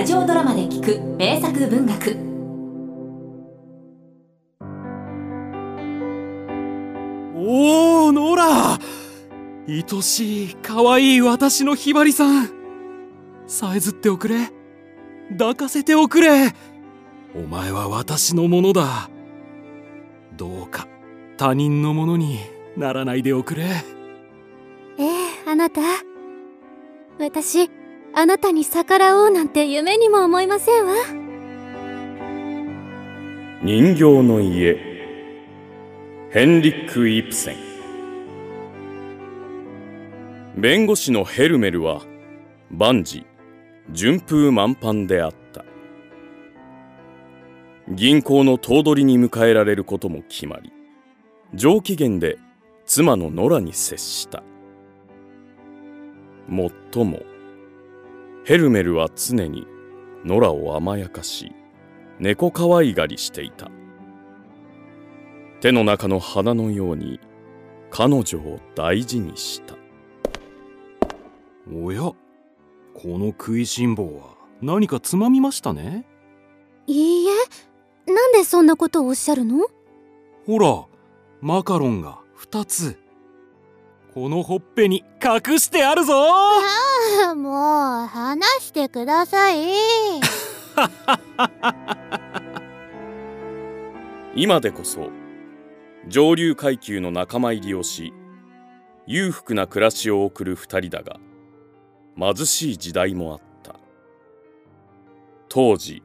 ラジオドラマで聞く名作文学。おおノラ。愛しい可愛い私のひばりさん。さえずっておくれ。抱かせておくれ。お前は私のものだ。どうか他人のものにならないでおくれ。ええあなた。私あなたに逆らおうなんて夢にも思いませんわ。人形の家。ヘンリック・イプセン。弁護士のヘルメルは万事順風満帆であった。銀行の頭取に迎えられることも決まり上機嫌で妻のノラに接した。もっともヘルメルは常にノラを甘やかし猫可愛がりしていた。手の中の花のように彼女を大事にした。おやこの食いしん坊は何かつまみましたね？いいえなんでそんなことをおっしゃるの？ほらマカロンが2つこのほっぺに隠してあるぞ。ああもう話してください。今でこそ上流階級の仲間入りをし裕福な暮らしを送る二人だが貧しい時代もあった。当時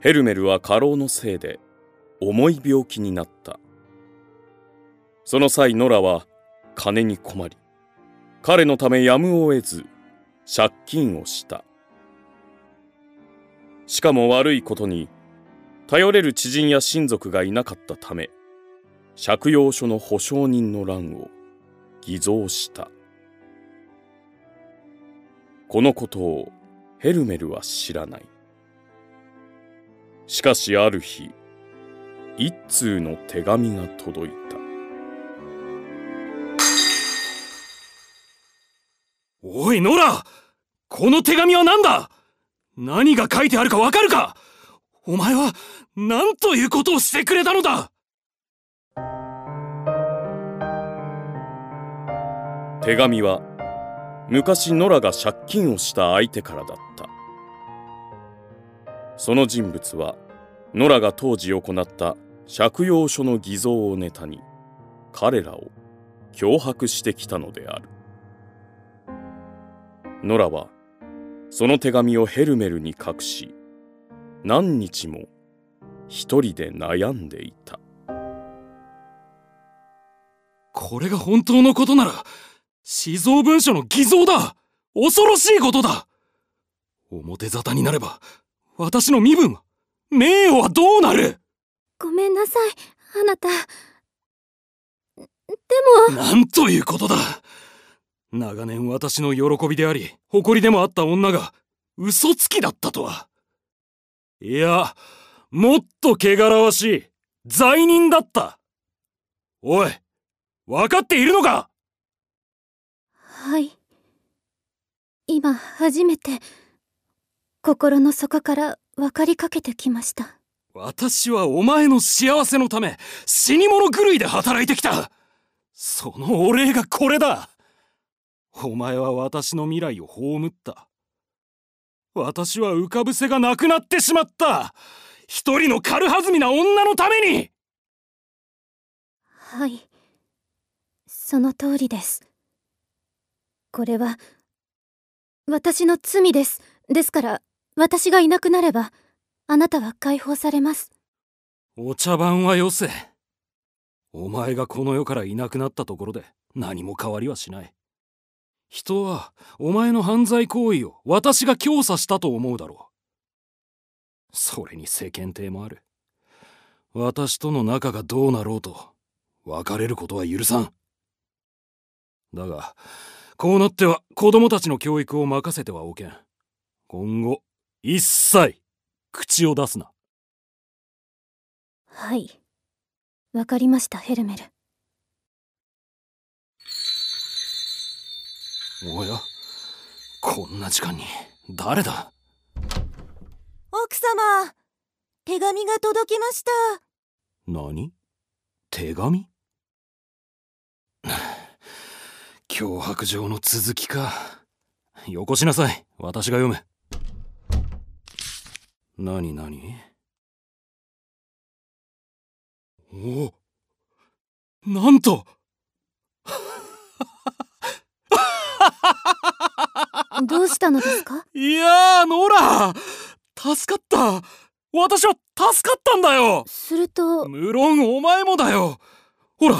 ヘルメルは過労のせいで重い病気になった。その際ノラは金に困り彼のためやむを得ず借金をした。しかも悪いことに頼れる知人や親族がいなかったため借用書の保証人の欄を偽造した。このことをヘルメルは知らない。しかしある日一通の手紙が届いた。おいノラこの手紙は何だ？何が書いてあるかわかるか？お前は何ということをしてくれたのだ？手紙は昔ノラが借金をした相手からだった。その人物はノラが当時行った借用書の偽造をネタに彼らを脅迫してきたのである。ノラはその手紙をヘルメルに隠し何日も一人で悩んでいた。これが本当のことなら死蔵文書の偽造だ。恐ろしいことだ。表沙汰になれば私の身分は名誉はどうなる？ごめんなさいあなた。でも。なんということだ長年私の喜びであり誇りでもあった女が嘘つきだったとは。いやもっと汚らわしい罪人だった。おい分かっているのか？はい。今初めて心の底から分かりかけてきました。私はお前の幸せのため死に物狂いで働いてきた。そのお礼がこれだお前は私の未来を葬った。私は浮かぶ瀬がなくなってしまった。一人の軽はずみな女のために。はい。その通りです。これは私の罪です。ですから私がいなくなればあなたは解放されます。お茶番はよせ。お前がこの世からいなくなったところで何も変わりはしない人はお前の犯罪行為を私が教唆したと思うだろう。それに世間体もある。私との仲がどうなろうと別れることは許さん。だがこうなっては子供たちの教育を任せてはおけん。今後一切口を出すな。はい。わかりましたヘルメル。おやこんな時間に誰だ？奥様手紙が届きました。何？手紙？脅迫状の続きか。よこしなさい。私が読む。何何？おなんとどうしたのですか？いやーノラ助かった。私は助かったんだよ。すると無論お前もだよ。ほら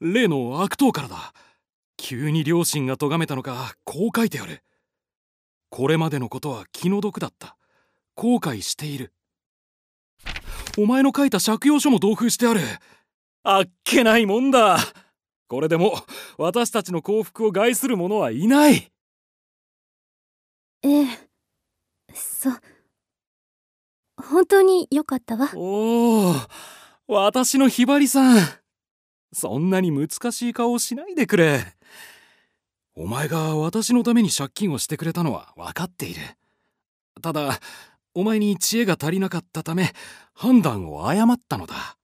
例の悪党からだ。急に両親が咎めたのかこう書いてある。これまでのことは気の毒だった。後悔している。お前の書いた借用書も同封してある。あっけないもんだ。これでも私たちの幸福を害する者はいないええ。そう本当によかったわ。おお私のひばりさん。そんなに難しい顔をしないでくれ。お前が私のために借金をしてくれたのは分かっている。ただお前に知恵が足りなかったため判断を誤ったのだ。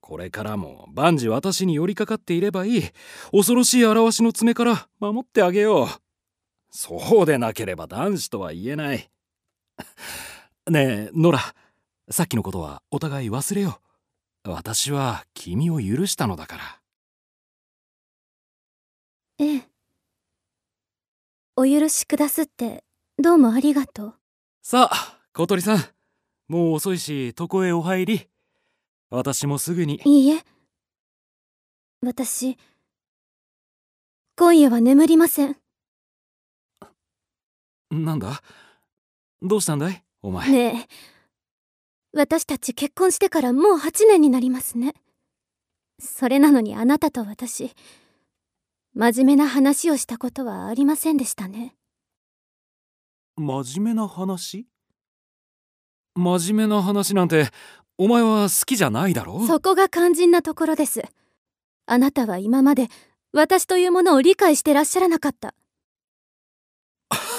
これからも万事私に寄りかかっていればいい。恐ろしい表しの爪から守ってあげよう。そうでなければ男子とは言えない。ねえノラさっきのことはお互い忘れよう。私は君を許したのだから。ええ。お許しくだすってどうもありがとう。さあ小鳥さん。もう遅いし床へお入り。私もすぐに。いいえ。私今夜は眠りませんなんだ？どうしたんだい？お前。ねえ。私たち結婚してからもう8年になりますね。それなのにあなたと私真面目な話をしたことはありませんでしたね。真面目な話？真面目な話なんてお前は好きじゃないだろ？そこが肝心なところです。あなたは今まで私というものを理解してらっしゃらなかった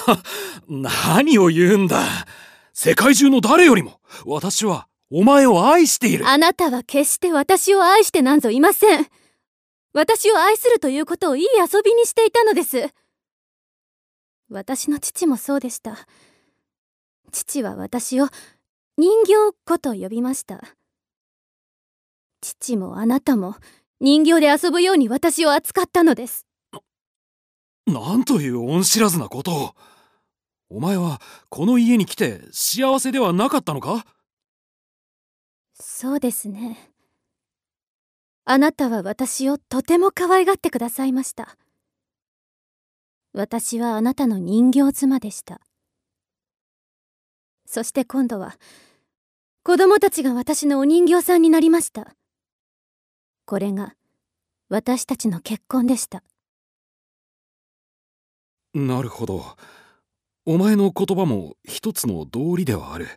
何を言うんだ。世界中の誰よりも私はお前を愛している。あなたは決して私を愛してなんぞいません。私を愛するということをいい遊びにしていたのです。私の父もそうでした。父は私を人形子と呼びました。父もあなたも人形で遊ぶように私を扱ったのです。なんという恩知らずなことをお前はこの家に来て幸せではなかったのか？そうですね。あなたは私をとても可愛がってくださいました。私はあなたの人形妻でした。そして今度は子供たちが私のお人形さんになりました。これが私たちの結婚でした。なるほどお前の言葉も一つの道理ではある。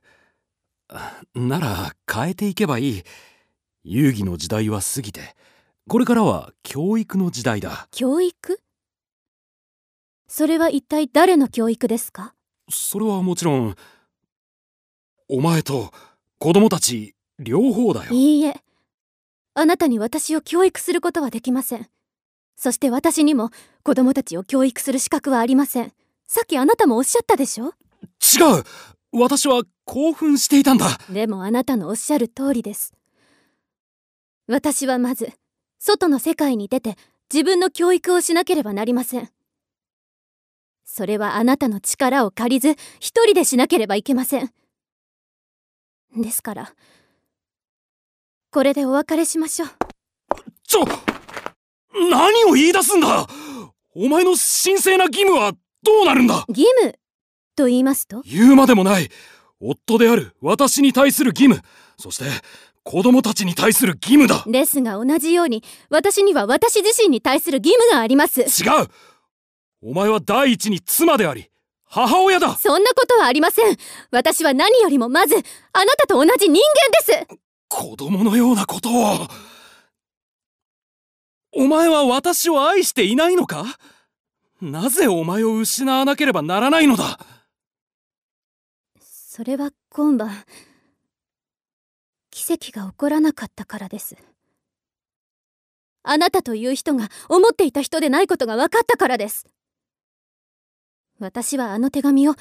なら変えていけばいい。遊戯の時代は過ぎて。これからは教育の時代だ。教育？それは一体誰の教育ですか？それはもちろんお前と子供たち両方だよ。いいえ。あなたに私を教育することはできません。そして私にも子供たちを教育する資格はありませんさっきあなたもおっしゃったでしょ？違う。私は興奮していたんだ。でもあなたのおっしゃる通りです。私はまず外の世界に出て自分の教育をしなければなりません。それはあなたの力を借りず一人でしなければいけません。ですからこれでお別れしましょう。ちょ何を言い出すんだ。お前の神聖な義務はどうなるんだ？義務と言いますと？言うまでもない。夫である私に対する義務。そして子供たちに対する義務だ。ですが同じように私には私自身に対する義務があります。違う。お前は第一に妻であり母親だ。そんなことはありません。私は何よりもまずあなたと同じ人間です。子供のようなことを。お前は私を愛していないのか？なぜお前を失わなければならないのだ？それは今晩奇跡が起こらなかったからです。あなたという人が思っていた人でないことが分かったからです。私はあの手紙を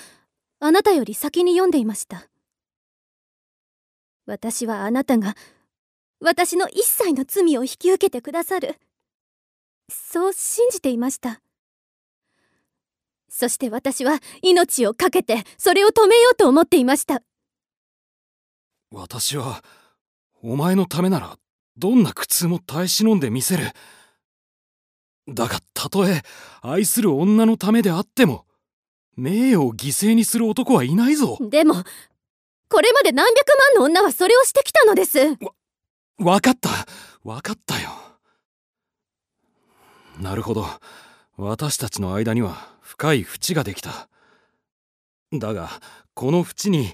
あなたより先に読んでいました。私はあなたが私の一切の罪を引き受けてくださる。そう信じていました。そして私は命を懸けてそれを止めようと思っていました。私はお前のためならどんな苦痛も耐え忍んでみせる。だがたとえ愛する女のためであっても名誉を犠牲にする男はいないぞ。でもこれまで何百万の女はそれをしてきたのです。わかったわかったよ。なるほど私たちの間には深い淵ができた。だがこの淵に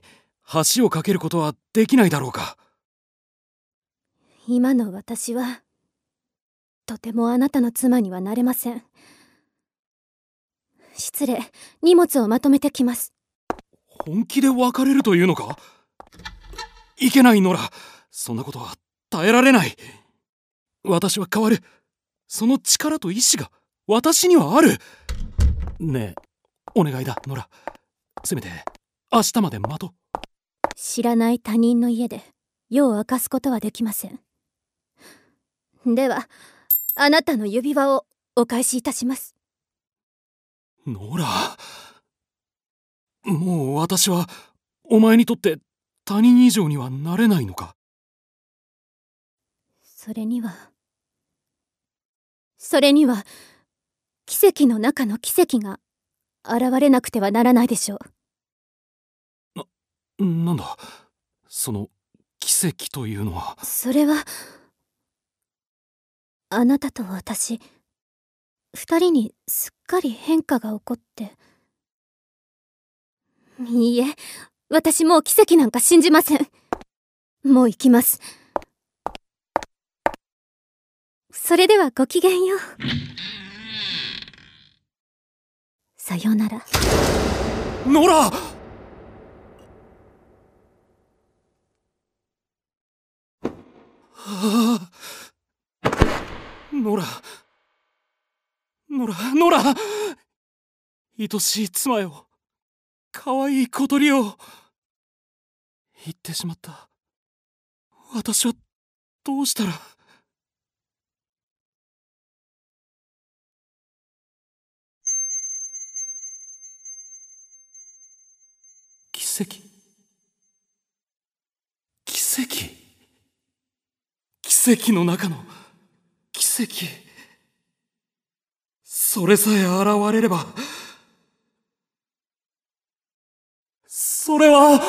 橋を架けることはできないだろうか。今の私はとてもあなたの妻にはなれません。失礼。荷物をまとめてきます。本気で別れるというのか？いけないノラそんなことは耐えられない。私は変わる。その力と意志が私にはある。ねえお願いだノラせめて明日まで待とう。知らない他人の家で夜を明かすことはできません。ではあなたの指輪をお返しいたします。ノラもう私はお前にとって他人以上にはなれないのか？それにはそれには奇跡の中の奇跡が現れなくてはならないでしょう。な、なんだ？その奇跡というのは。それはあなたと私二人にすっかり変化が起こって。いいえ私もう奇跡なんか信じません。もう行きます。それではごきげんようさよなら。ノラはあ。ノラノラノラ愛しい妻よ。可愛い小鳥を言ってしまった。私はどうしたら。奇跡。奇跡。奇跡の中の奇跡。それさえ現れればそれは